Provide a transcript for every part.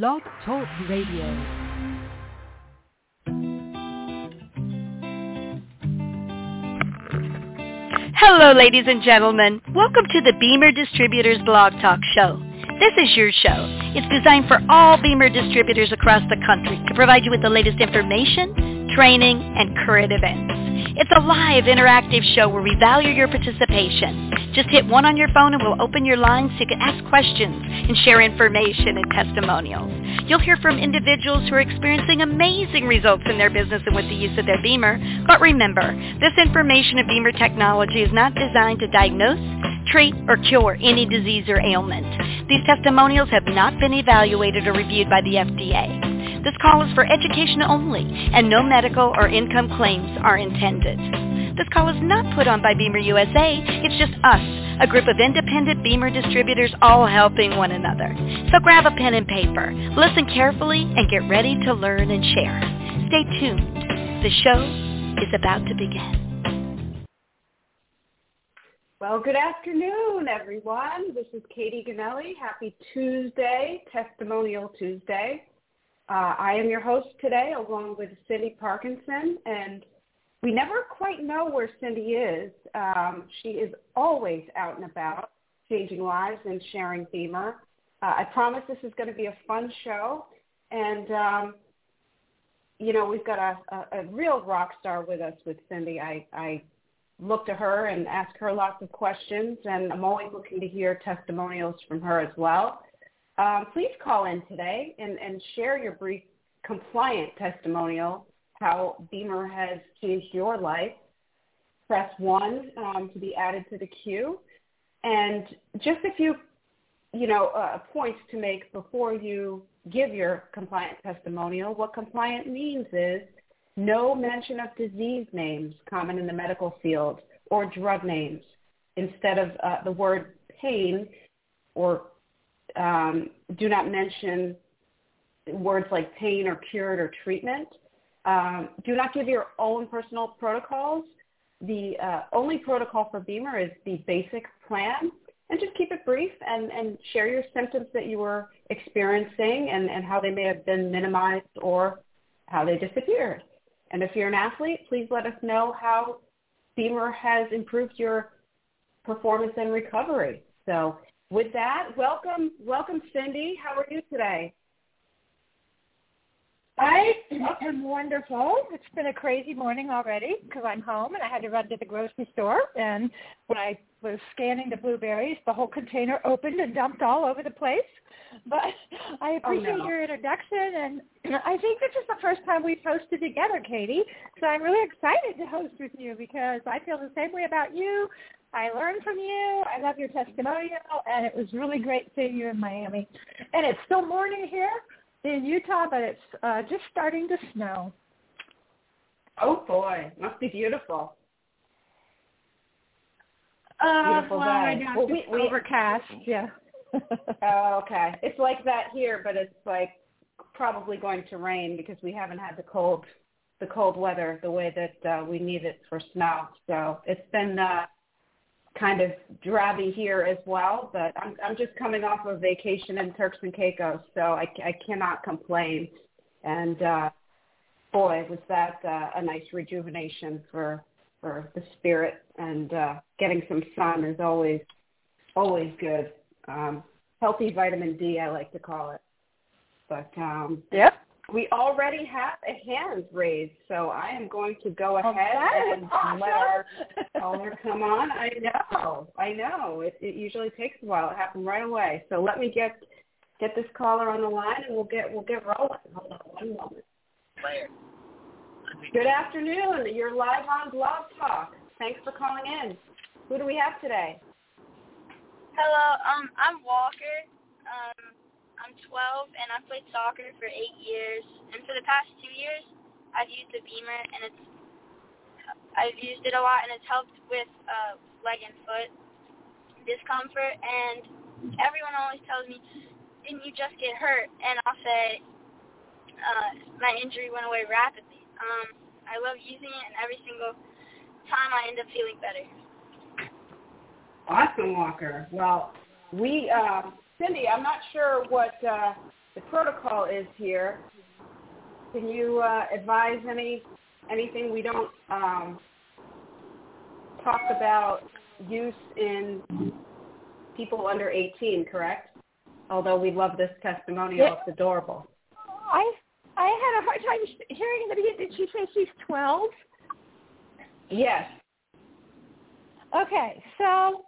Blog Talk Radio. Hello, ladies and gentlemen. Welcome to the BEMER Distributors Blog Talk Show. This is your show. It's designed for all BEMER distributors across the country to provide you with the latest information, training, and current events. It's a live, interactive show where we value your participation. Just hit one on your phone and we'll open your line so you can ask questions and share information and testimonials. You'll hear from individuals who are experiencing amazing results in their business and with the use of their BEMER. But remember, this information of BEMER technology is not designed to diagnose, treat, or cure any disease or ailment. These testimonials have not been evaluated or reviewed by the FDA. This call is for education only, and no medical or income claims are intended. This call is not put on by BEMER USA. It's just us, a group of independent BEMER distributors all helping one another. So grab a pen and paper, listen carefully, and get ready to learn and share. Stay tuned. The show is about to begin. Well, good afternoon, everyone. This is Katy Ganelli. Happy Tuesday, Testimonial Tuesday. Uh, I am your host today along with Cyndy Parkinson, and we never quite know where Cyndy is. Um, she is always out and about, changing lives and sharing BEMER. Uh, I promise this is going to be a fun show, and um, you know we've got a, a, a real rock star with us with Cyndy. I, I look to her and ask her lots of questions, and I'm always looking to hear testimonials from her as well. Um, please call in today and, and share your brief compliant testimonial, how BEMER has changed your life. Press 1 um, to be added to the queue. And just a few, you know, uh, points to make before you give your compliant testimonial. What compliant means is no mention of disease names common in the medical field or drug names. Instead of uh, the word pain or um, do not mention words like pain or cured or treatment. Um, do not give your own personal protocols. The uh, only protocol for BEMER is the basic plan. And just keep it brief and, and share your symptoms that you were experiencing and, and how they may have been minimized or how they disappeared. And if you're an athlete, please let us know how BEMER has improved your performance and recovery. So with that, welcome, welcome, Cyndy. How are you today? I am wonderful. It's been a crazy morning already because I'm home and I had to run to the grocery store. And when I was scanning the blueberries, the whole container opened and dumped all over the place. But I oh, appreciate oh, no. your introduction, and I think this is the first time we've hosted together, Katy. So I'm really excited to host with you because I feel the same way about you. I learned from you. I love your testimonial, and it was really great seeing you in Miami. And it's still morning here in Utah, but it's uh, just starting to snow. Oh boy, must be beautiful. Uh, Beautiful well, day. Well, it's we- we- overcast. Yeah. Oh, okay. It's like that here, but it's like probably going to rain because we haven't had the cold, the cold weather the way that uh, we need it for snow. So it's been uh, kind of drabby here as well. But I'm I'm just coming off of vacation in Turks and Caicos, so I, I cannot complain. And uh, boy, was that uh, a nice rejuvenation for for the spirit. And uh, getting some sun is always always good. Um, healthy vitamin D, I like to call it. But um. We already have a hand raised, so I am going to go ahead that is and awesome. let our caller come on. I know, I know. It, it usually takes a while. It happened right away. So let me get get this caller on the line, and we'll get we'll get rolling. Hold on one moment. Good afternoon. You're live on Blog Talk. Thanks for calling in. Who do we have today? Hello, um, I'm Walker. Um, I'm 12 and I've played soccer for eight years. And for the past two years, I've used the BEMER and it's I've used it a lot and it's helped with uh, leg and foot discomfort. And everyone always tells me, "Didn't you just get hurt?" And I'll say, uh, "My injury went away rapidly." Um, I love using it, and every single time I end up feeling better. Awesome, Walker. Well, we, uh, Cyndy, I'm not sure what uh, the protocol is here. Can you uh, advise any anything we don't um, talk about use in people under 18, correct? Although we love this testimonial, Yeah. it's adorable. I I had a hard time hearing in the beginning. Did she say she's 12? Yes. Okay, so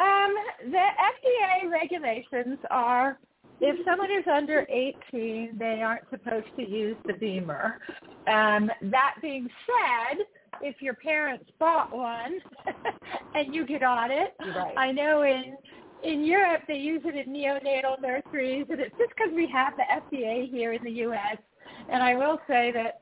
um, the FDA regulations are if someone is under 18, they aren't supposed to use the BEMER. Um, that being said, if your parents bought one and you get on it, Right. I know in in Europe they use it in neonatal nurseries, and it's just because we have the FDA here in the U.S. And I will say that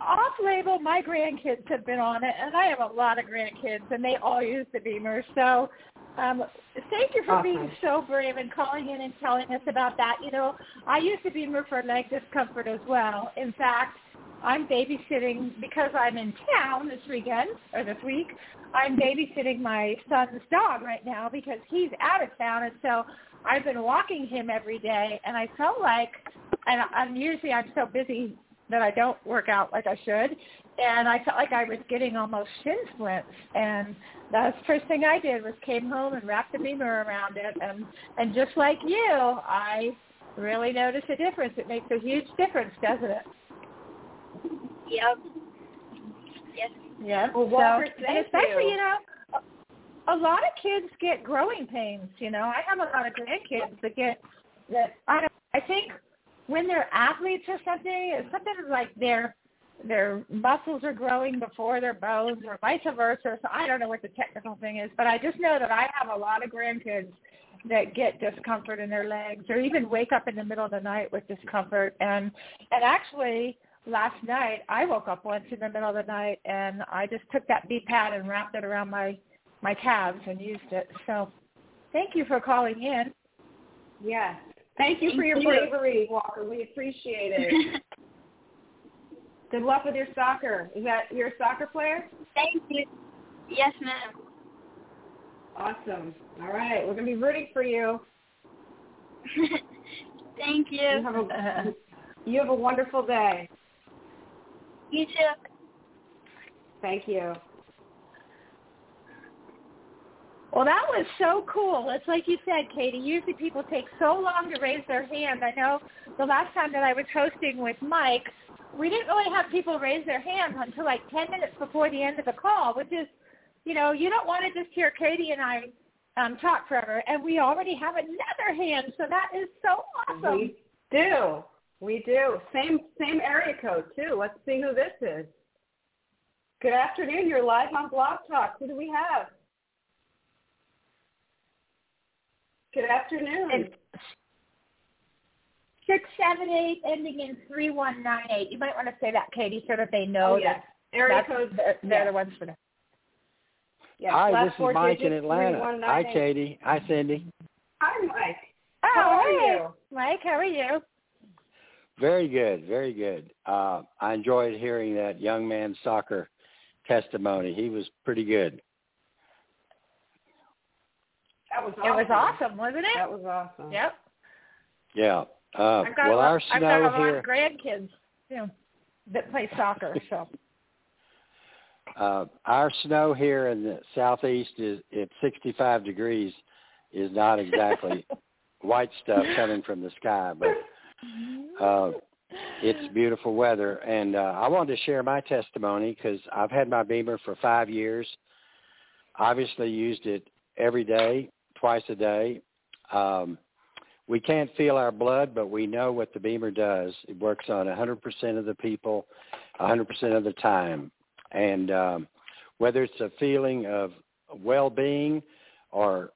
off-label, my grandkids have been on it, and I have a lot of grandkids, and they all use the BEMER. So um, thank you for being so brave and calling in and telling us about that. You know, I use the BEMER for leg discomfort as well. In fact, I'm babysitting because I'm in town this weekend or this week. I'm babysitting my son's dog right now because he's out of town, and so I've been walking him every day. And I felt like, and I'm usually I'm so busy that I don't work out like I should, and I felt like I was getting almost shin splints. And the first thing I did was came home and wrapped a BEMER around it, and and just like you, I really noticed a difference. It makes a huge difference, doesn't it? Yep. Yes. Yeah. Well, Walker, so, and especially, you. you know, a, a lot of kids get growing pains. You know, I have a lot of grandkids that get that. I don't. I think when they're athletes or something, it's something like their their muscles are growing before their bones, or vice versa. So I don't know what the technical thing is, but I just know that I have a lot of grandkids that get discomfort in their legs, or even wake up in the middle of the night with discomfort. And and actually, last night I woke up once in the middle of the night and I just took that B pad and wrapped it around my my calves and used it. So thank you for calling in. Yes. Thank you for your you. bravery, Walker. We appreciate it. Good luck with your soccer. Is that you're a soccer player? Thank you. Yes, ma'am. Awesome. All right, we're gonna be rooting for you. Thank You you. have a you have a wonderful day. You too. Thank you. Well, that was so cool. It's like you said, Katy. Usually people take so long to raise their hand. I know the last time that I was hosting with Mike, we didn't really have people raise their hands until like 10 minutes before the end of the call, which is, you know, you don't want to just hear Katy and I um, talk forever. And we already have another hand, so that is so awesome. We do. We do. Same same area code too. Let's see who this is. Good afternoon. You're live on Blog Talk. Who do we have? Good afternoon. Six seven eight ending in three one nine eight. You might want to say that, Katy, so that they know oh yes. that Area that's, code. they're, they're yeah. the ones for that. Yes. Hi, last this is Mike in Atlanta. Hi, Katy. Hi, Cyndy. Hi, Mike. Oh, How are hey, you? Mike? How are you? Very good, very good. Uh, I enjoyed hearing that young man's soccer testimony. He was pretty good. That was It was awesome, wasn't it? That was awesome. Yep. Yeah. Uh, I've got well, a lot, our I've got a snow lot here, of grandkids too that play soccer. So uh, our snow here in the southeast is at 65 degrees is not exactly white stuff coming from the sky, but uh, it's beautiful weather. And uh, I wanted to share my testimony because I've had my BEMER for five years. Obviously, used it every day, twice a day. Um, we can't feel our blood, but we know what the BEMER does. It works on 100% of the people, 100% of the time. And um, whether it's a feeling of well-being or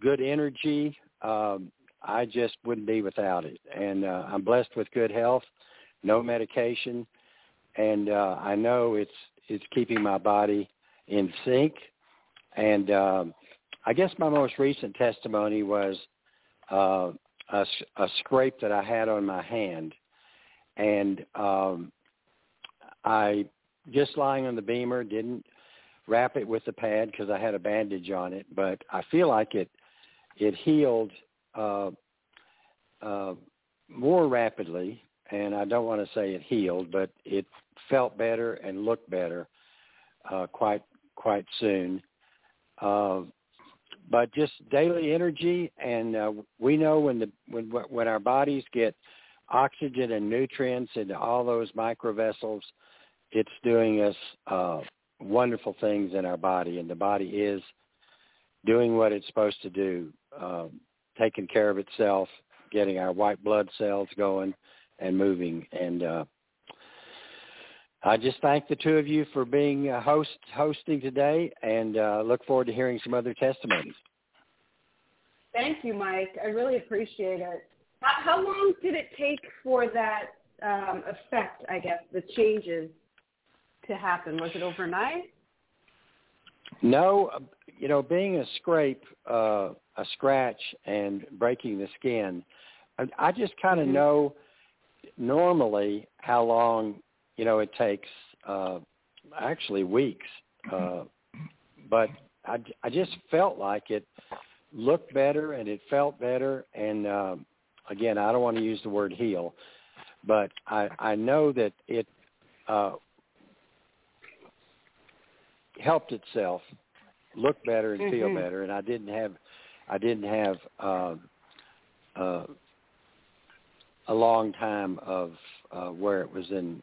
good energy, um, I just wouldn't be without it. And uh, I'm blessed with good health, no medication, and uh, I know it's it's keeping my body in sync. And um, I guess my most recent testimony was uh, a, a scrape that I had on my hand, and um, I just lying on the BEMER didn't wrap it with the pad because I had a bandage on it, but I feel like it it healed uh, uh, more rapidly, and I don't want to say it healed, but it felt better and looked better uh, quite quite soon. Uh, but just daily energy, and uh, we know when the when when our bodies get oxygen and nutrients into all those microvessels, it's doing us uh, wonderful things in our body, and the body is doing what it's supposed to do, uh, taking care of itself, getting our white blood cells going and moving. And uh, I just thank the two of you for being uh, host hosting today, and uh, look forward to hearing some other testimonies. Thank you, Mike. I really appreciate it. How, how long did it take for that um, effect? I guess the changes to happen. Was it overnight? No, uh, you know, being a scrape, uh, a scratch, and breaking the skin, I, I just kind of mm-hmm. know normally how long you know it takes. Uh, actually, weeks. Uh, but I, I just felt like it looked better and it felt better. And uh, again, I don't want to use the word heal, but I, I know that it uh, helped itself look better and feel mm-hmm. better, and I didn't have I didn't have uh, uh, a long time of uh, where it was in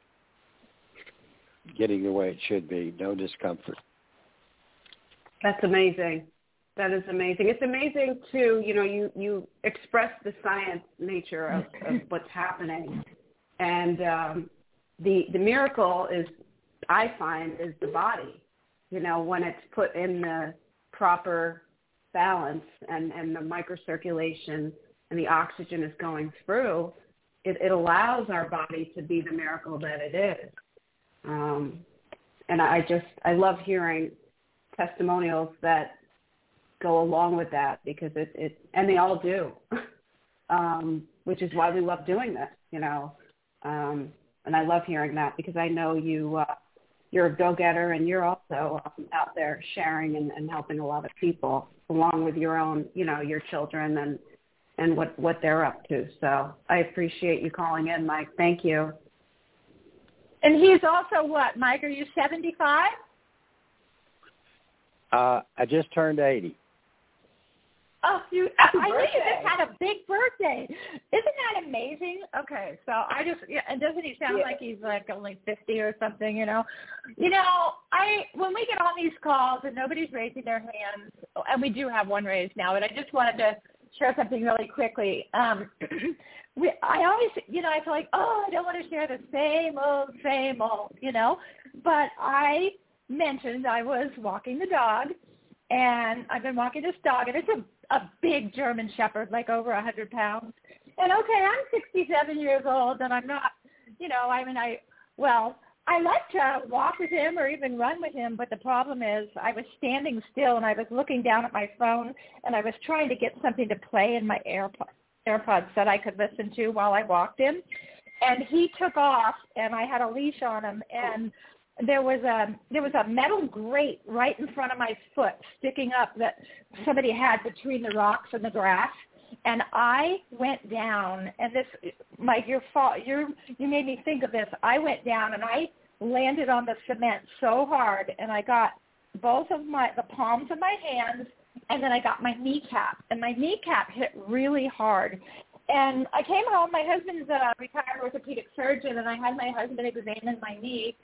getting the way it should be, no discomfort. That's amazing. That is amazing. It's amazing too. You know, you you express the science nature of, of what's happening, and um, the the miracle is, I find, is the body you know, when it's put in the proper balance and, and the microcirculation and the oxygen is going through, it, it allows our body to be the miracle that it is. Um, and I just, I love hearing testimonials that go along with that because it, it and they all do, um, which is why we love doing this, you know. Um, and I love hearing that because I know you uh, you're a go-getter and you're also um, out there sharing and, and helping a lot of people along with your own, you know, your children and and what what they're up to. So I appreciate you calling in, Mike. Thank you. And he's also what, Mike? Are you 75? Uh, I just turned 80. Oh, you! Happy I birthday. think you just had a big birthday. Isn't that amazing? Okay, so I just yeah, and doesn't he sound yeah. like he's like only fifty or something? You know, you know, I when we get on these calls and nobody's raising their hands, and we do have one raised now, but I just wanted to share something really quickly. Um, we, I always, you know, I feel like, oh, I don't want to share the same old, same old, you know, but I mentioned I was walking the dog and I've been walking this dog, and it's a a big German Shepherd, like over a hundred pounds. And okay, I'm 67 years old, and I'm not, you know, I mean, I well, I like to walk with him or even run with him, but the problem is I was standing still and I was looking down at my phone and I was trying to get something to play in my AirPods, AirPods that I could listen to while I walked him. And he took off and I had a leash on him and there was a there was a metal grate right in front of my foot sticking up that somebody had between the rocks and the grass and I went down and this Mike your fault you you made me think of this. I went down and I landed on the cement so hard and I got both of my the palms of my hands and then I got my kneecap. And my kneecap hit really hard. And I came home my husband's a retired orthopedic surgeon and I had my husband examine my knee.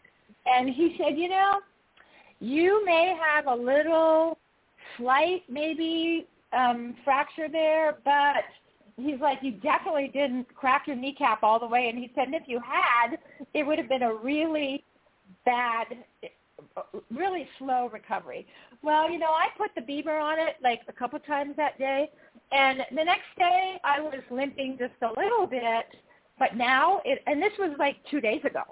And he said, you know, you may have a little slight maybe um, fracture there, but he's like, you definitely didn't crack your kneecap all the way. And he said, and if you had, it would have been a really bad, really slow recovery. Well, you know, I put the BEMER on it like a couple times that day. And the next day I was limping just a little bit, but now it, and this was like two days ago.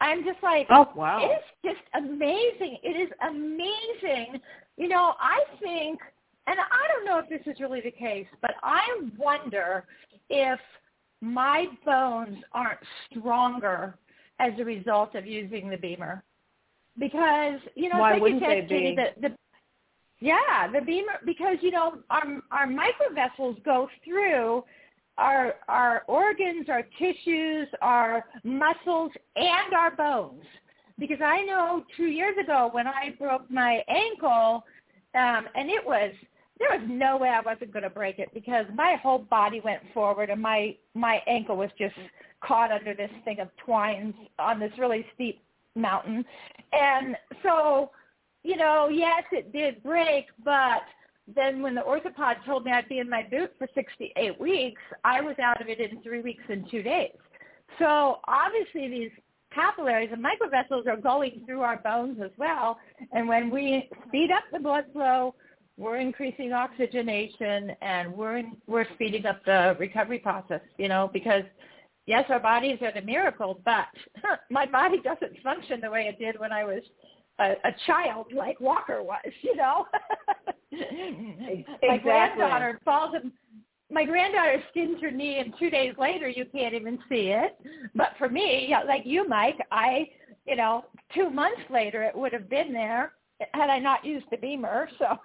I'm just like, oh wow, it's just amazing. It is amazing. You know, I think, and I don't know if this is really the case, but I wonder if my bones aren't stronger as a result of using the BEMER. Because you know, why wouldn't you said, they be? The, the, yeah, the BEMER, because you know our our microvessels go through our our organs, our tissues, our muscles, and our bones. Because I know two years ago when I broke my ankle, um, and it was there was no way I wasn't going to break it because my whole body went forward and my my ankle was just caught under this thing of twines on this really steep mountain. And so, you know, yes, it did break, but then when the orthopod told me I'd be in my boot for 68 weeks, I was out of it in three weeks and two days. So obviously these capillaries and microvessels are going through our bones as well. And when we speed up the blood flow, we're increasing oxygenation and we're in, we're speeding up the recovery process, you know, because yes, our bodies are the miracle, but my body doesn't function the way it did when I was a, a child like Walker was, you know. exactly. My granddaughter falls and my granddaughter skins her knee and two days later you can't even see it. But for me, like you, Mike, I, you know, two months later it would have been there had I not used the BEMER So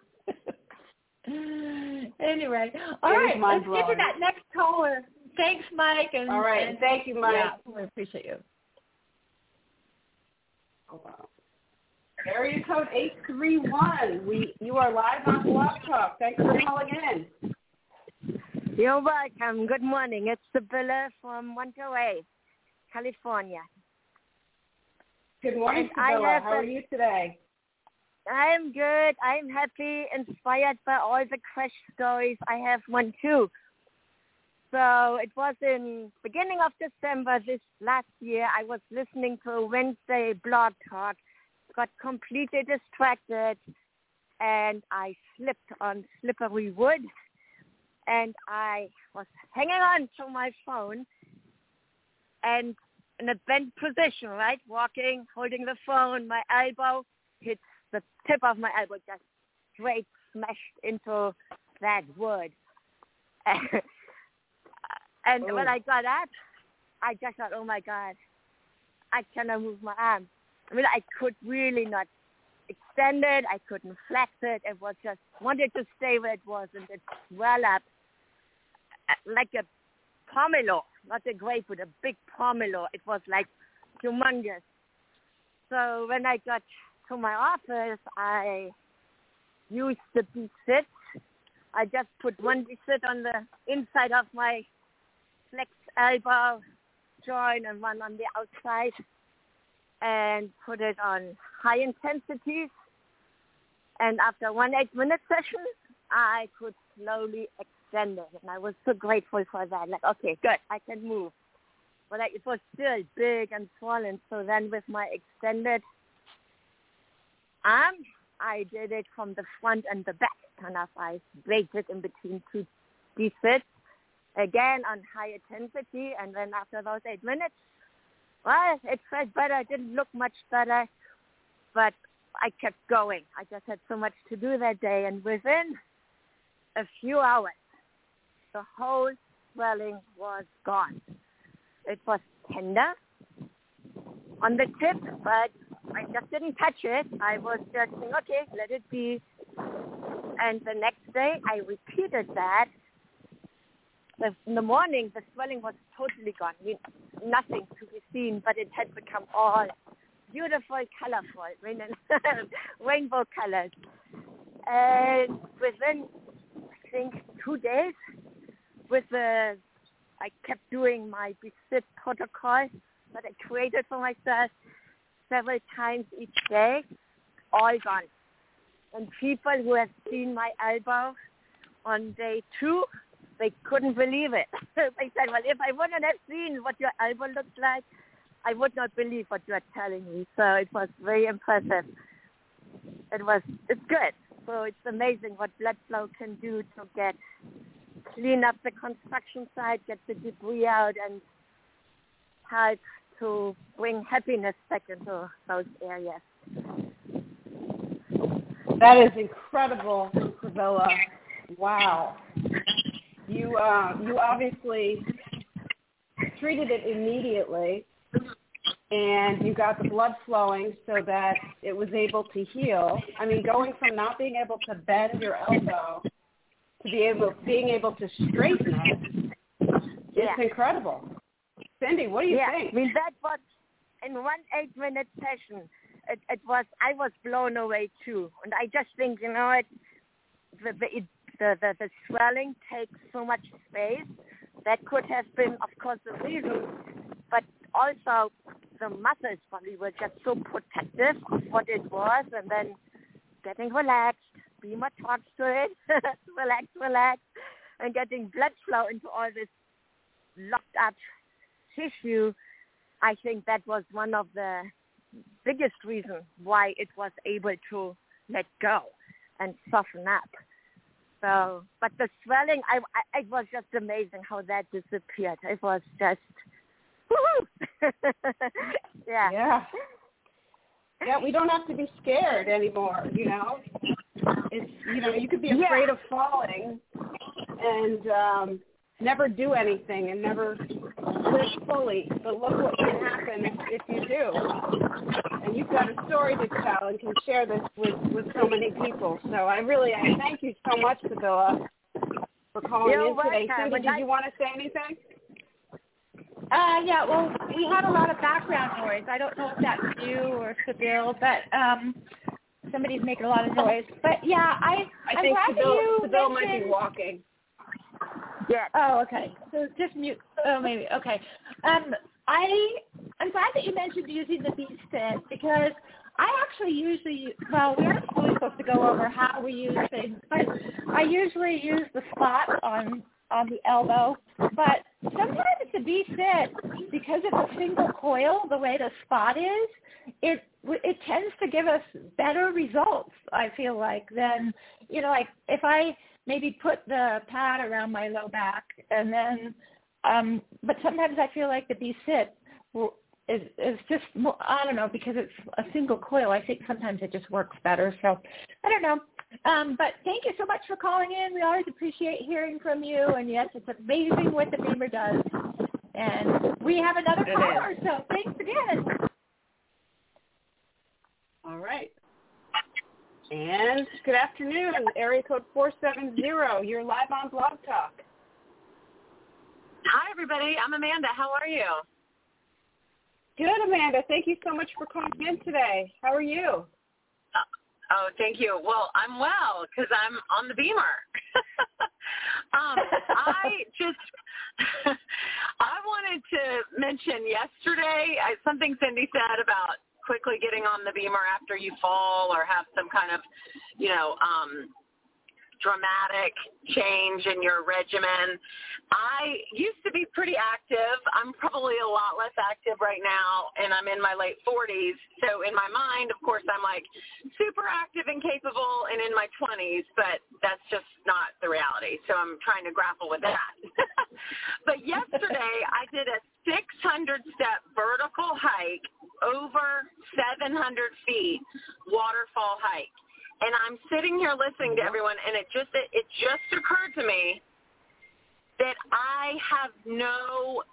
anyway, all right, let's get to that next caller. Thanks, Mike. And, all right, and, thank you, Mike. Yeah, we appreciate you. Oh, wow. Area code 831. We, you are live on Blog Talk. Thanks for calling in. You're welcome. Good morning. It's Sibylla from Monterey, California. Good morning, Sibylla. How are you today? I'm good. I'm happy, inspired by all the crash stories. I have one too. So it was in beginning of December this last year. I was listening to a Wednesday blog talk, got completely distracted, and I slipped on slippery wood and I was hanging on to my phone and in a bent position, right? Walking, holding the phone, my elbow hit the tip of my elbow just straight smashed into that wood. and oh. when I got up, I just thought, oh my God, I cannot move my arm. I mean, I could really not extend it. I couldn't flex it. It was just wanted to stay where it was and it swelled up uh, like a pomelo, not a grapefruit, a big pomelo. It was like humongous. So when I got to my office, I used the sit. I just put one sit on the inside of my flex elbow joint and one on the outside and put it on high intensity. And after one eight minute session, I could slowly extended, and I was so grateful for that. Like, okay, good, I can move. But like, it was still big and swollen. So then, with my extended arm, I did it from the front and the back, kind of. I break it in between two defits, again on high intensity, and then after those eight minutes, well, it felt better. It didn't look much better, but I kept going. I just had so much to do that day, and within a few hours, the whole swelling was gone. It was tender on the tip, but I just didn't touch it. I was just saying, okay, let it be. And the next day, I repeated that. In the morning, the swelling was totally gone. Nothing to be seen, but it had become all beautiful, colorful, rainbow colors. And within, I think, two days, with the, I kept doing my BESIT protocol that I created for myself several times each day, all gone. And people who have seen my elbow on day two, they couldn't believe it. they said, well, if I wouldn't have seen what your elbow looked like, I would not believe what you are telling me. So it was very impressive. It was, it's good. So it's amazing what blood flow can do to get clean up the construction site, get the debris out, and help to bring happiness back into those areas. That is incredible, Sibylla. Wow. You uh, you obviously treated it immediately, and you got the blood flowing so that it was able to heal. I mean, going from not being able to bend your elbow to be able being able to straighten it it's yeah. incredible. Cyndy, what do you yeah. think? I mean, that was in one eight-minute session. It, it was I was blown away too, and I just think you know it the the, it, the the the swelling takes so much space. That could have been, of course, the reason, but also the muscles probably were just so protective of what it was, and then getting relaxed. BEMER talks to it, relax, relax, and getting blood flow into all this locked up tissue. I think that was one of the biggest reasons why it was able to let go and soften up. So, but the swelling, I, I it was just amazing how that disappeared. It was just, woohoo! yeah. Yeah. Yeah, we don't have to be scared anymore, you know. It's you know, you could be afraid Yeah. of falling and um never do anything and never live fully. But look what can happen if, you do. And you've got a story to tell and can share this with, with so many people. So I really I thank you so much, Sibylla, for calling You're in today. welcome. Cyndy, did you want to say anything? Uh, yeah, well, we had a lot of background noise. I don't know if that's you or Sibyl, but um, somebody's making a lot of noise. But yeah, I, I I'm think glad Sibyl, that you Sibyl might be walking. Yeah. Oh, okay. So just mute. Oh, maybe. Okay. Um, I I'm glad that you mentioned using the B sit because I actually usually well we aren't really supposed to go over how we use things, but I usually use the spot on on the elbow. But sometimes it's a fit because it's a single coil. The way the spot is, it it tends to give us better results. I feel like than you know like if I maybe put the pad around my low back and then um but sometimes I feel like the B sit is is just more, I don't know because it's a single coil. I think sometimes it just works better. So I don't know. Um, but thank you so much for calling in. We always appreciate hearing from you. And yes, it's amazing what the BEMER does. And we have another caller, so thanks again. All right. And good afternoon, area code 470. You're live on Blog Talk. Hi, everybody. I'm Amanda. How are you? Good, Amanda. Thank you so much for calling in today. How are you? Oh, thank you. Well, I'm well because I'm on the BEMER. um, I just I wanted to mention yesterday I, something Cyndy said about quickly getting on the BEMER after you fall or have some kind of, you know, um, dramatic change in your regimen. I used to be pretty active. I'm probably a lot less active right now, and I'm in my late 40s. So in my mind, of course, I'm like super active and capable and in my 20s, but that's just not the reality. So I'm trying to grapple with that. but yesterday, I did a 600 step vertical hike over 700 feet waterfall hike and I'm sitting here listening to mm-hmm. everyone, and it just it, it just occurred to me that I have no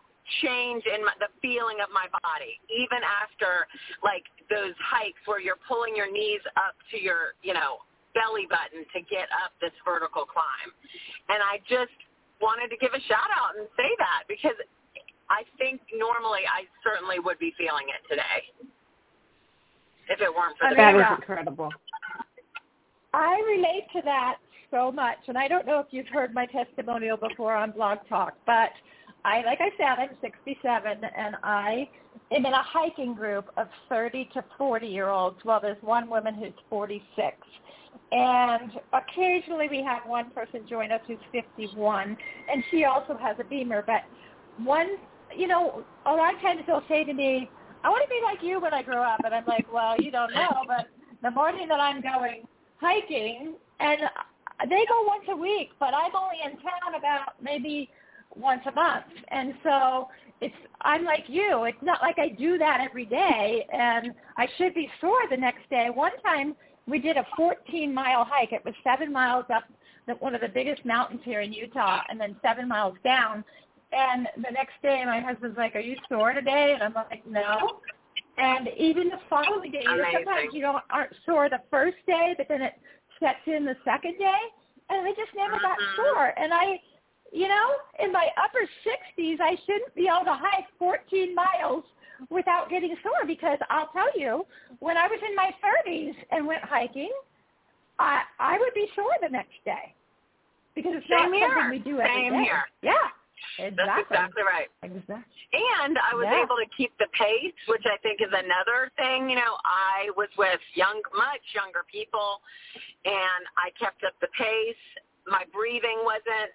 change in my, the feeling of my body, even after like those hikes where you're pulling your knees up to your you know belly button to get up this vertical climb, and I just wanted to give a shout out and say that because I think normally I certainly would be feeling it today if it weren't for the That is Yeah. incredible. I relate to that so much, and I don't know if you've heard my testimonial before on Blog Talk, but I, like I said, I'm 67, and I am in a hiking group of 30 to 40 year olds. Well, there's one woman who's 46, and occasionally we have one person join us who's 51, and she also has a BEMER. But one, you know, a lot of times they'll say to me, "I want to be like you when I grow up," and I'm like, "Well, you don't know, but the morning that I'm going." Hiking and they go once a week but i'm only in town about maybe once a month. And so it's i'm like you it's not like i do that every day and i should be sore the next day. One time we did a 14 mile hike. It was seven miles up the, one of the biggest mountains here in utah and then seven miles down. And the next day my husband's like are you sore today? And i'm like no and even the following day, Amazing. sometimes you don't aren't sore the first day, but then it sets in the second day, and I just never got Mhm. sore. And I, you know, in my upper 60s, I shouldn't be able to hike 14 miles without getting sore because I'll tell you, when I was in my 30s and went hiking, I I would be sore the next day because it's Same not here. something we do every Same day. here. Yeah, That's exactly. exactly right. Exactly. And I was Yeah. able to keep the pace, which I think is another thing. You know, I was with young, much younger people, and I kept up the pace. My breathing wasn't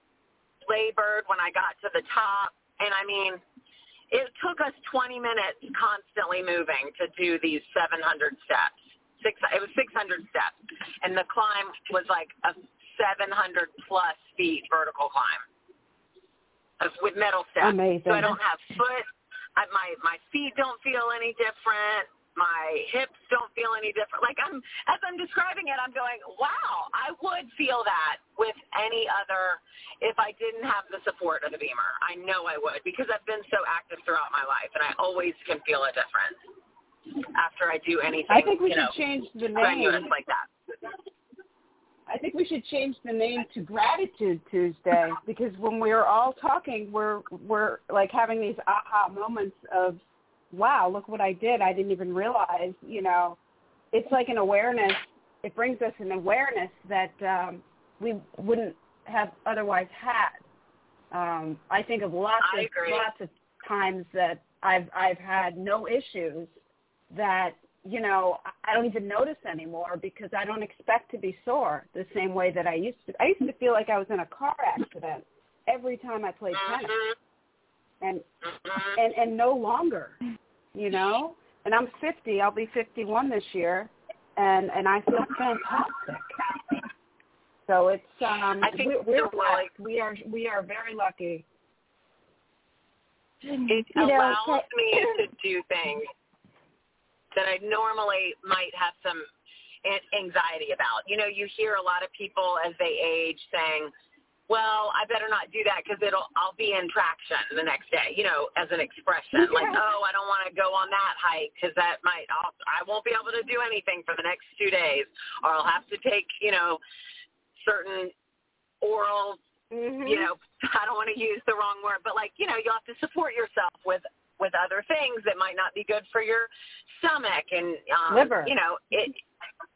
labored when I got to the top, and I mean, it took us 20 minutes constantly moving to do these 700 steps. Six, it was 600 steps, and the climb was like a 700 plus feet vertical climb of- with metal steps. Amazing. So I don't have foot. I, my my feet don't feel any different. My hips don't feel any different. Like I'm as I'm describing it, I'm going, wow, I would feel that with any other if I didn't have the support of the BEMER. I know I would because I've been so active throughout my life, and I always can feel a difference after I do anything. I think we should know, change the name. like that. I think we should change the name to Gratitude Tuesday because when we're all talking, we're we're like having these aha moments of, wow, look what I did. I didn't even realize. You know, it's like an awareness. It brings us an awareness that um, we wouldn't have otherwise had. Um, I think of lots of lots of times that I've I've had no issues that you know I don't even notice anymore because I don't expect to be sore the same way that I used to. I used to feel like I was in a car accident every time I played tennis, Mhm. and Mhm. and and no longer, you know. And I'm 50. I'll be 51 this year, and and I feel fantastic. So it's um I think we're, we're the we are we are very lucky. it You know, allows Ka- me to do things that I normally might have some anxiety about. You know, you hear a lot of people as they age saying, "Well, I better not do that because it'll I'll be in traction the next day." You know, as an expression, like, "Oh, I don't want to go on that hike because that might I'll, I won't be able to do anything for the next two days, or I'll have to take you know certain oral Mm-hmm. you know, I don't want to use the wrong word, but like, you know, you have to support yourself with with other things that might not be good for your stomach and um, Liver. You know, it.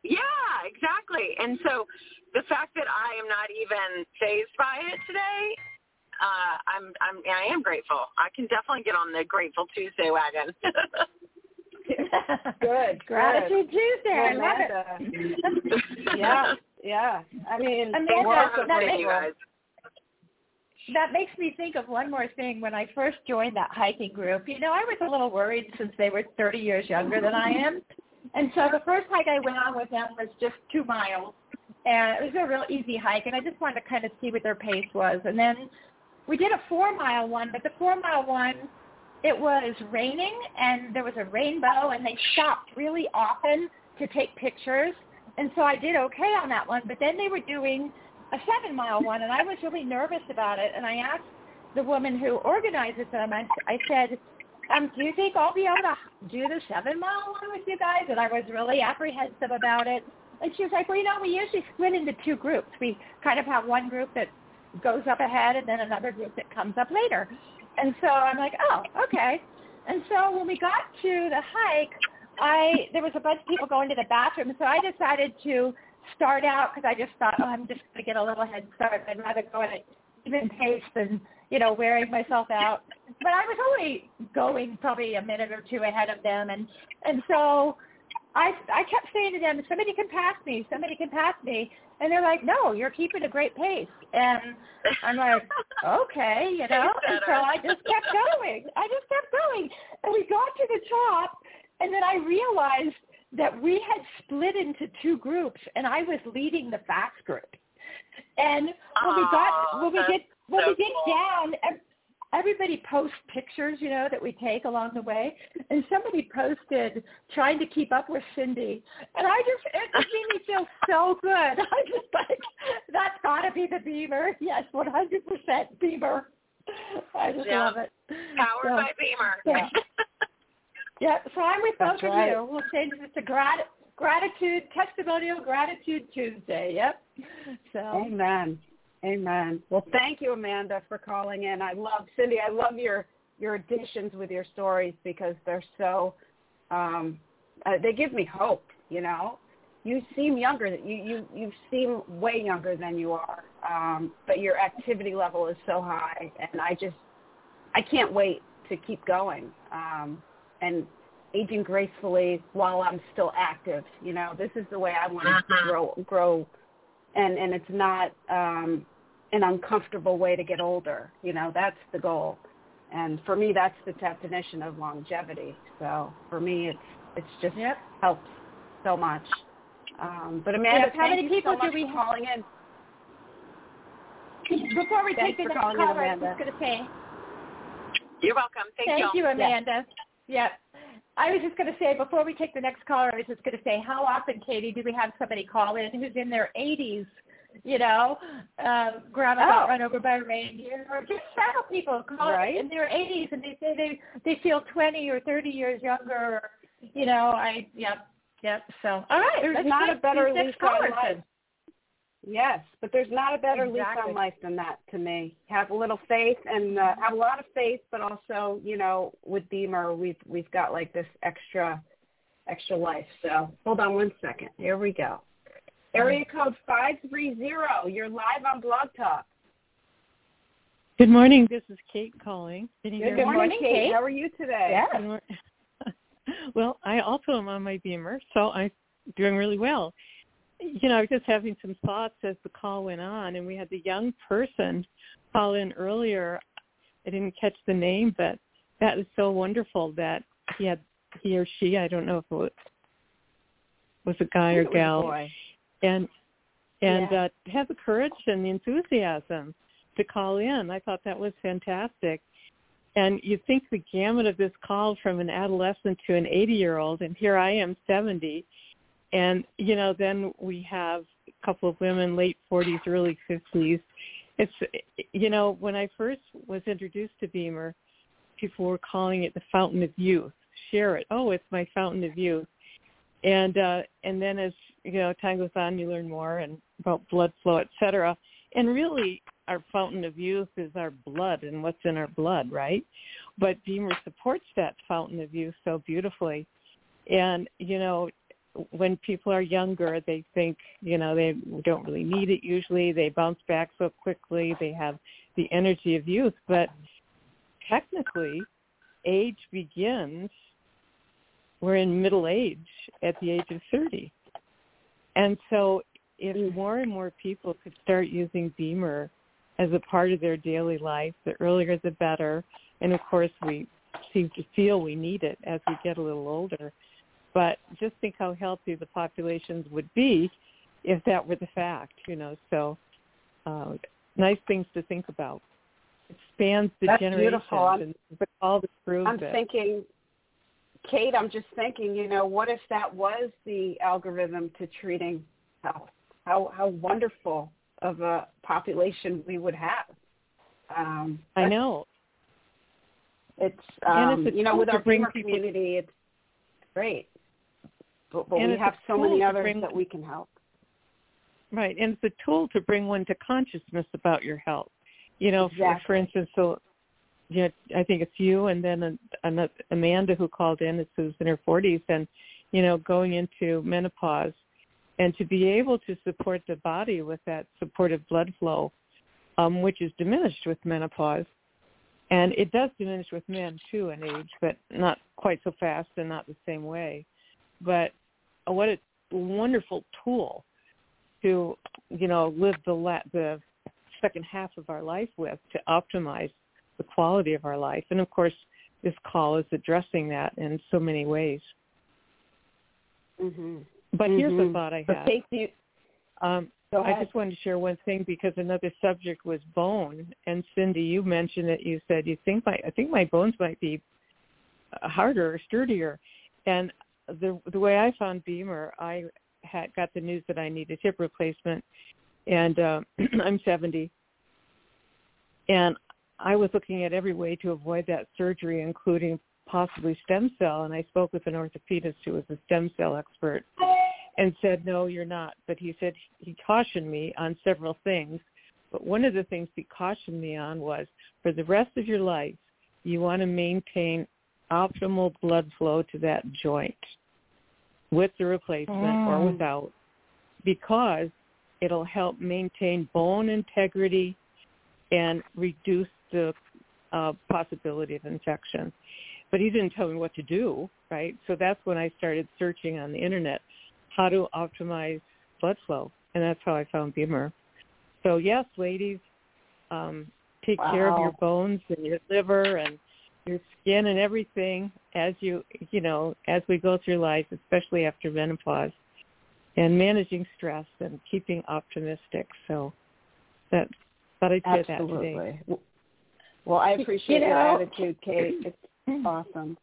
Yeah, exactly. And so the fact that I am not even phased by it today, uh, I'm I'm I am grateful. I can definitely get on the Grateful Tuesday wagon. Good, Gratitude Tuesday. I love it. yeah, yeah. I mean, Amanda, we're More also that makes- you guys. That makes me think of one more thing. When I first joined that hiking group, you know, I was a little worried since they were 30 years younger than I am. And so the first hike I went on with them was just two miles. And it was a real easy hike, and I just wanted to kind of see what their pace was. And then we did a four-mile one, but the four-mile one, it was raining, and there was a rainbow, and they stopped really often to take pictures. And so I did okay on that one. But then they were doing a seven mile one and I was really nervous about it and I asked the woman who organizes them, I, I said, um, do you think I'll be able to do the seven mile one with you guys? And I was really apprehensive about it. And she was like, well, you know, we usually split into two groups. We kind of have one group that goes up ahead and then another group that comes up later. And so I'm like, oh, okay. And so when we got to the hike, I there was a bunch of people going to the bathroom, so I decided to start out because I just thought, oh, I'm just going to get a little head start. I'd rather go at an even pace than, you know, wearing myself out. But I was only going probably a minute or two ahead of them. And, and so I, I kept saying to them, somebody can pass me, somebody can pass me. And they're like, no, you're keeping a great pace. And I'm like, okay, you know. And so I just kept going. I just kept going. And we got to the top, and then I realized that we had split into two groups and I was leading the fast group. And when we got when we get when we get down everybody posts pictures, you know, that we take along the way. And somebody posted trying to keep up with Cyndy. And I just it just made me feel so good. I just like that's gotta be the BEMER. Yes, one hundred percent BEMER. I just Yeah. love it. Powered So- by BEMER. Yeah. Yeah, so I'm with That's both right. of you. We'll change this to grat- gratitude, testimonial gratitude Tuesday. Yep. So Amen. Amen. Well, thank you, Amanda, for calling in. I love Cyndy. I love your your additions with your stories because they're so um, uh, they give me hope. You know, you seem younger. You you you seem way younger than you are, um, but your activity level is so high, and I just I can't wait to keep going um, and aging gracefully while I'm still active. You know, this is the way I want to uh-huh. grow grow, and and it's not um, an uncomfortable way to get older. You know, that's the goal. And for me, that's the definition of longevity. So for me, it's it's just yep. helps so much. Um, but Amanda, how many people so do we calling in? Before we Thanks take the next caller, I was going to say. You're welcome. Thank, Thank you, you Amanda. Yep. I was just going to say before we take the next caller, I was just going to say, how often, Katy, do we have somebody call in who's in their 80s? You know, um, grandma oh. got run over by a reindeer, or just several people call right. in their 80s and they say they they feel 20 or 30 years younger. You know, I yep yep. So all right, there's not a better lease on life. Yes, but there's not a better exactly. lease on life than that to me. Have a little faith and uh, have a lot of faith, but also, you know, with BEMER, we've we've got like this extra extra life. So hold on one second. Here we go. Area code five three zero. You're live on Blog Talk. Good morning. This is Kate calling. Good, good morning, Kate. Kate. How are you today? Yeah. well, I also am on my BEMER, so I'm doing really well you know, I was just having some thoughts as the call went on, and we had the young person call in earlier. I didn't catch the name, but that is so wonderful that he had he or she. I don't know if it was, was a guy or gal, and and yeah. uh, have the courage and the enthusiasm to call in. I thought that was fantastic. And you think the gamut of this call from an adolescent to an 80 year old, and here I am 70, and you know then we have a couple of women late 40s early 50s it's you know when i first was introduced to BEMER people were calling it the fountain of youth. Share it. Oh it's my fountain of youth. And uh and then as you know time goes on you learn more and about blood flow et cetera. And really our fountain of youth is our blood and what's in our blood right? But BEMER supports that fountain of youth so beautifully. And you know when people are younger, they think, you know, they don't really need it usually. They bounce back so quickly. They have the energy of youth. But technically, age begins, we're in middle age at the age of 30. And so if mm. more and more people could start using BEMER as a part of their daily life, the earlier the better. And of course, we seem to feel we need it as we get a little older but just think how healthy the populations would be if that were the fact, you know. So uh, nice things to think about. It spans the That's generations, beautiful. but all the proves I'm it. thinking, Kate. I'm just thinking. You know, what if that was the algorithm to treating health? How how wonderful of a population we would have. Um, I know. It's um, it's you know with our BEMER community, it's great but, but and we have so many others bring, that we can help. Right, and it's a tool to bring one to consciousness about your health. You know, exactly. for, for instance, so you know, I think it's you and then a, a, Amanda who called in, who's in her 40s, and you know, going into menopause, and to be able to support the body with that supportive blood flow, um, which is diminished with menopause, and it does diminish with men too in age, but not quite so fast and not the same way. But what a wonderful tool to you know live the la- the second half of our life with to optimize the quality of our life. And of course this call is addressing that in so many ways. Mm-hmm. but mm-hmm. here's a thought i had you, um, I just wanted to share one thing because another subject was bone, and Cyndy, you mentioned it. You said you think my I think my bones might be harder or sturdier, and the the way I found BEMER, I had got the news that I needed hip replacement, and uh, I'm 70, and I was looking at every way to avoid that surgery, including possibly stem cell. And I spoke with an orthopedist who was a stem cell expert, and said, "No, you're not." But he said he cautioned me on several things. But one of the things he cautioned me on was for the rest of your life, you want to maintain optimal blood flow to that joint with the replacement mm. or without because it'll help maintain bone integrity and reduce the uh, possibility of infection. But he didn't tell me what to do, right? So that's when I started searching on the internet how to optimize blood flow, and that's how I found BEMER. So yes, ladies, um, take wow. care of your bones and your liver and your skin and everything as you you know as we go through life, especially after menopause, and managing stress and keeping optimistic. So that thought I'd say Absolutely. that today. Well, I appreciate you know, your attitude, Kate. It's awesome.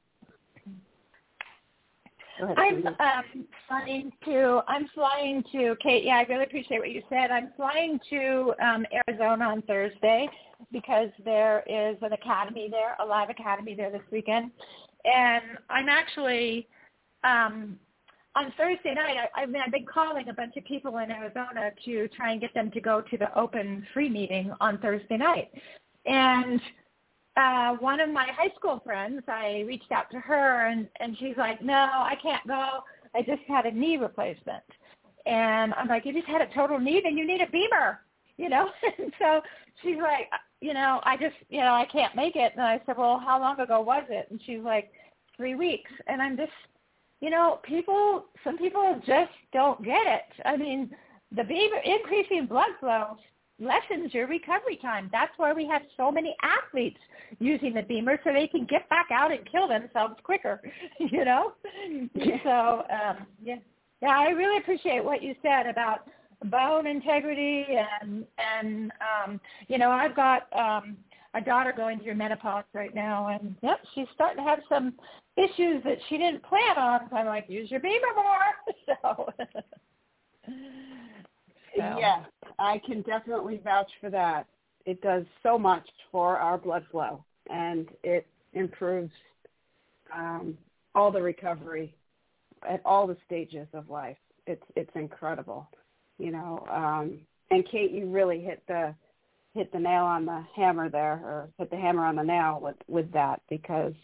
I'm um, flying to. I'm flying to Kate. Yeah, I really appreciate what you said. I'm flying to um, Arizona on Thursday because there is an academy there, a live academy there this weekend, and I'm actually um, on Thursday night. I, I mean, I've been calling a bunch of people in Arizona to try and get them to go to the open free meeting on Thursday night, and uh, one of my high school friends, I reached out to her and, and she's like, no, I can't go. I just had a knee replacement. And I'm like, you just had a total knee, then you need a BEMER, you know? and so she's like, you know, I just, you know, I can't make it. And I said, well, how long ago was it? And she's like, three weeks. And I'm just, you know, people, some people just don't get it. I mean, the BEMER, increasing blood flow lessens your recovery time. That's why we have so many athletes using the BEMER so they can get back out and kill themselves quicker, you know? so, um, yeah. Yeah, I really appreciate what you said about bone integrity and and um you know, I've got um a daughter going through menopause right now and yep, she's starting to have some issues that she didn't plan on. So I'm like, use your BEMER more. so so. Yes, I can definitely vouch for that. It does so much for our blood flow, and it improves um, all the recovery at all the stages of life. It's it's incredible, you know. Um, and Kate, you really hit the hit the nail on the hammer there, or hit the hammer on the nail with with that, because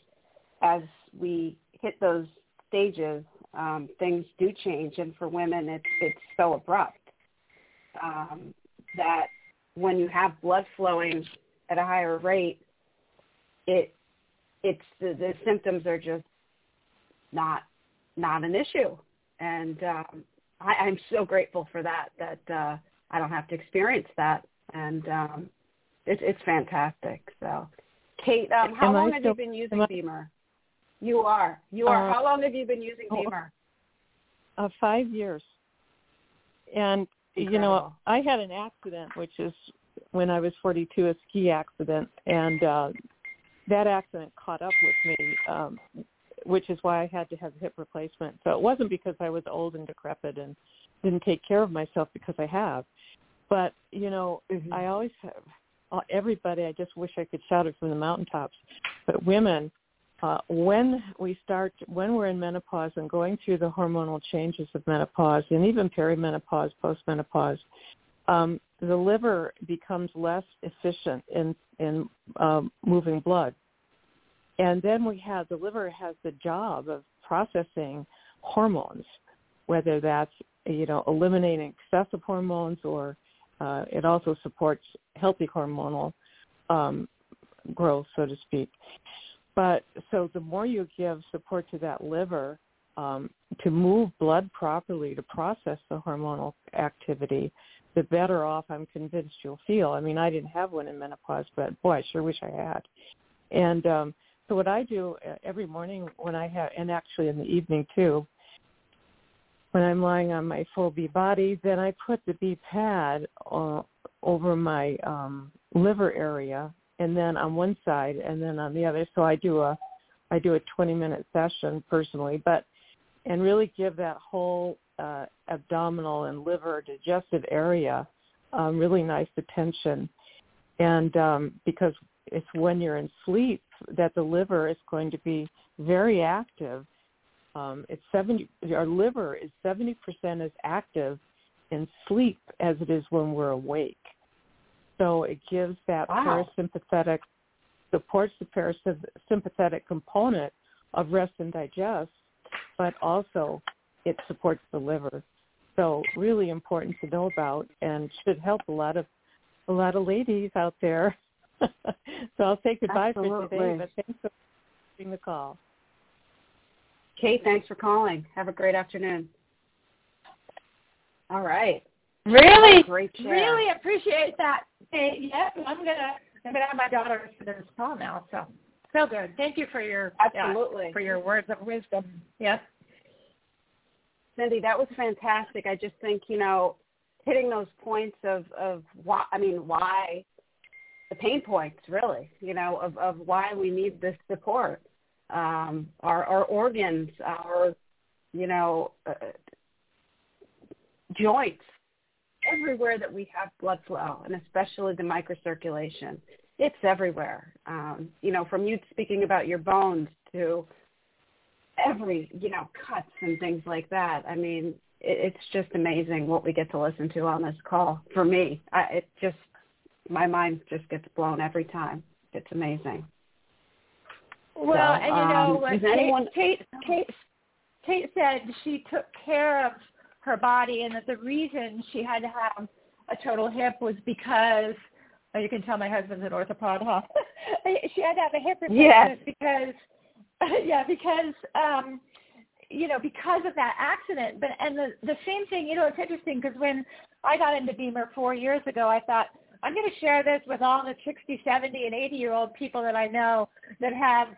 as we hit those stages, um, things do change, and for women, it's it's so abrupt um, that when you have blood flowing at a higher rate, it it's the, the symptoms are just not not an issue, and um, I, I'm so grateful for that. That uh, I don't have to experience that, and um, it's it's fantastic. So, Kate, um, how am long have you been using I, BEMER? You are. You are. Uh, how long have you been using oh, BEMER? Uh, five years. And Incredible. you know, I had an accident, which is when I was 42, a ski accident, and uh, that accident caught up with me, um, which is why I had to have hip replacement. So it wasn't because I was old and decrepit and didn't take care of myself because I have, but you know, mm-hmm. I always have uh, everybody. I just wish I could shout it from the mountaintops, but women uh, when we start, when we're in menopause and going through the hormonal changes of menopause and even perimenopause, postmenopause, um, the liver becomes less efficient in in um, moving blood, and then we have the liver has the job of processing hormones, whether that's you know eliminating excessive hormones or uh, it also supports healthy hormonal um, growth, so to speak. But so the more you give support to that liver um, to move blood properly to process the hormonal activity, the better off I'm convinced you'll feel. I mean, I didn't have one in menopause, but boy, I sure wish I had. And um, so what I do uh, every morning when I have, and actually in the evening too, when I'm lying on my full B body, then I put the B pad uh, over my um, liver area and then on one side and then on the other. So I do a I do a 20 minute session personally, but and really give that whole uh, abdominal and liver digestive area um, really nice attention. And um, because it's when you're in sleep that the liver is going to be very active. Um, it's 70, our liver is 70% as active in sleep as it is when we're awake. So it gives that Wow. parasympathetic, supports the parasympathetic component of rest and digest, but also it supports the liver. So really important to know about and should help a lot of a lot of ladies out there. so I'll say goodbye for today, but thanks for taking the call. Kate, thanks for calling. Have a great afternoon. All right. Really, really appreciate that. Hey, yep, I'm gonna I'm gonna have my daughter to this call now. So so good. Thank you for your yeah, Absolutely. for your words of wisdom. Yes. Cyndy, that was fantastic. I just think, you know, hitting those points of, of why, I mean, why, the pain points, really, you know, of, of why we need this support. Um, our, our organs, our, you know, uh, joints, everywhere that we have blood flow, and especially the microcirculation. It's everywhere. Um, you know, from you speaking about your bones to every you know cuts and things like that. I mean, it, it's just amazing what we get to listen to on this call. For me, I, it just my mind just gets blown every time. It's amazing. Well, So, and you know um, what Kate, anyone- Kate, Kate, Kate said she took care of her body, and that the reason she had to have a total hip was because oh, you can tell my husband's an orthopod, huh? she had to have a hip replacement Yes. because yeah, because um you know, because of that accident. But and the the same thing, you know, it's interesting because when I got into BEMER four years ago, I thought I'm going to share this with all the 60, 70, and 80 year old people that I know that have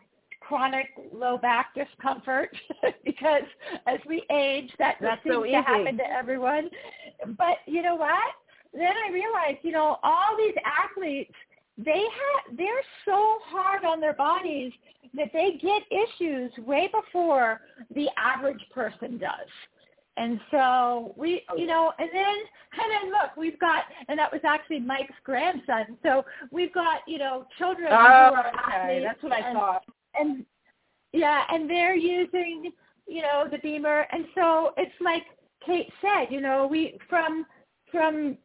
chronic low back discomfort because as we age, that That's seems so to happen to everyone. But you know what? Then I realized, you know, all these athletes, they have they're so hard on their bodies that they get issues way before the average person does. And so we, oh, you know, and then and then look, we've got, and that was actually Mike's grandson. So we've got, you know, children who Oh, are okay. athletes That's what I thought. And yeah, and they're using, you know, the BEMER, and so it's like Kate said, you know, we from from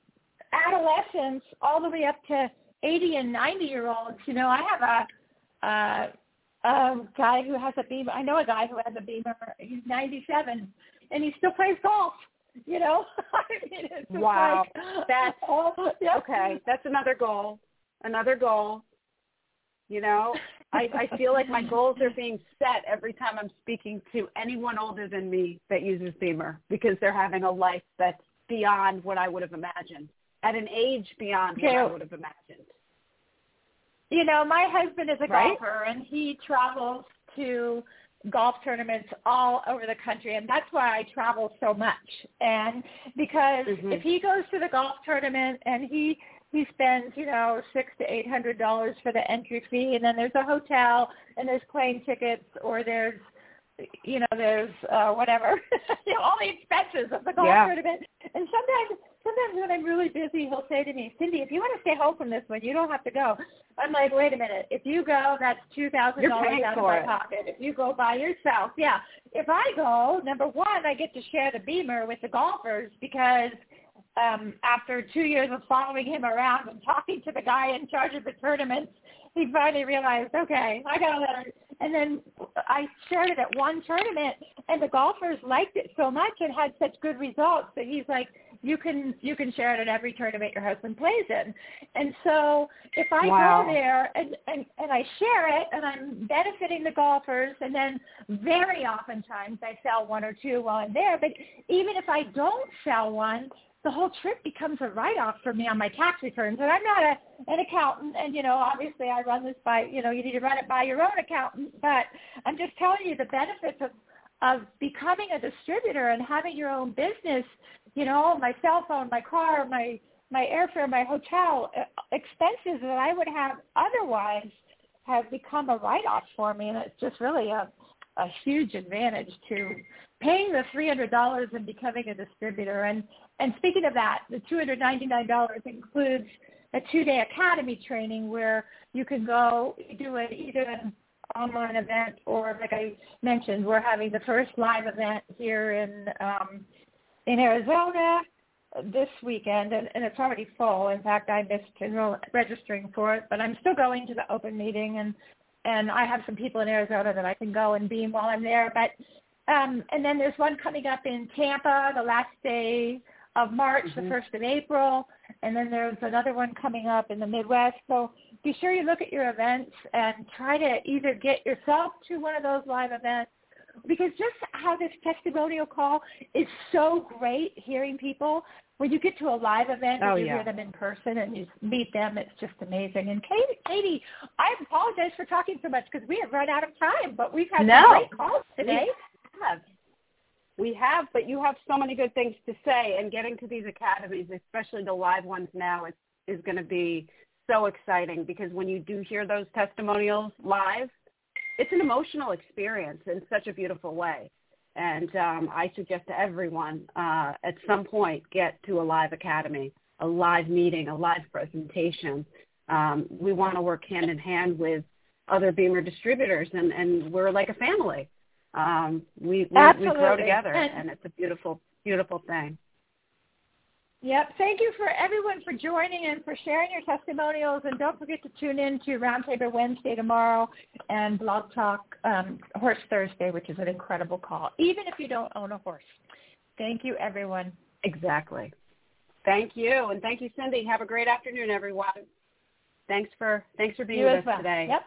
adolescents all the way up to 80 and 90 year olds. You know, I have a uh, a guy who has a BEMER. I know a guy who has a BEMER. He's 97, and he still plays golf. You know, I mean, it's Wow. like, That's- oh, yep. Okay, that's another goal. Another goal. You know, I, I feel like my goals are being set every time I'm speaking to anyone older than me that uses BEMER because they're having a life that's beyond what I would have imagined, at an age beyond what I would have imagined. You know, my husband is a Right? golfer, and he travels to golf tournaments all over the country, and that's why I travel so much. And because Mhm. if he goes to the golf tournament and he he spends, you know, six to eight hundred dollars for the entry fee, and then there's a hotel, and there's plane tickets, or there's you know, there's uh whatever, you know, all the expenses of the golf Yeah. tournament. And sometimes, sometimes when I'm really busy, he'll say to me, Cyndy, if you want to stay home from this one, you don't have to go. I'm like, wait a minute. If you go, that's two thousand dollars out of my it. pocket. If you go by yourself, yeah. If I go, number one, I get to share the BEMER with the golfers because um after two years of following him around and talking to the guy in charge of the tournaments, he finally realized, okay, I gotta let her. And then I shared it at one tournament, and the golfers liked it so much and had such good results that he's like, you can you can share it at every tournament your husband plays in. And so if I Wow. go there and, and and I share it, and I'm benefiting the golfers, and then very oftentimes I sell one or two while I'm there. But even if I don't sell one, the whole trip becomes a write-off for me on my tax returns. And I'm not a, an accountant, and you know, obviously I run this by, you know, you need to run it by your own accountant. But I'm just telling you the benefits of of becoming a distributor and having your own business. You know, my cell phone, my car, my my airfare, my hotel expenses that I would have otherwise have become a write-off for me, and it's just really a a huge advantage to paying the three hundred dollars and becoming a distributor. And and speaking of that, the two hundred ninety nine dollars includes a two day academy training where you can go do it either an online event or like I mentioned, we're having the first live event here in um in Arizona this weekend, and, and it's already full. In fact, I missed enroll, registering for it, but I'm still going to the open meeting, and and I have some people in Arizona that I can go and beam while I'm there. But um, and then there's one coming up in Tampa, the last day of March, mm-hmm. the first of April, and then there's another one coming up in the Midwest. So be sure you look at your events and try to either get yourself to one of those live events because just how this testimonial call is so great hearing people when you get to a live event oh, and you yeah. hear them in person and you meet them it's just amazing and Katy Katy i apologize for talking so much because we have run out of time but we've had no. great calls today we have. We have but you have so many good things to say and getting to these academies especially the live ones now is is going to be so exciting because when you do hear those testimonials live it's an emotional experience in such a beautiful way. And um, I suggest to everyone uh, at some point get to a live academy, a live meeting, a live presentation. Um, we want to work hand in hand with other BEMER distributors, and, and we're like a family. Um, we, we, we grow together, and it's a beautiful, beautiful thing. Yep. Thank you for everyone for joining and for sharing your testimonials. And don't forget to tune in to Roundtable Wednesday tomorrow and Blog Talk um, Horse Thursday, which is an incredible call, even if you don't own a horse. Thank you, everyone. Exactly. Thank you, and thank you, Cyndy. Have a great afternoon, everyone. Thanks for thanks for being you with us well. today. Yep.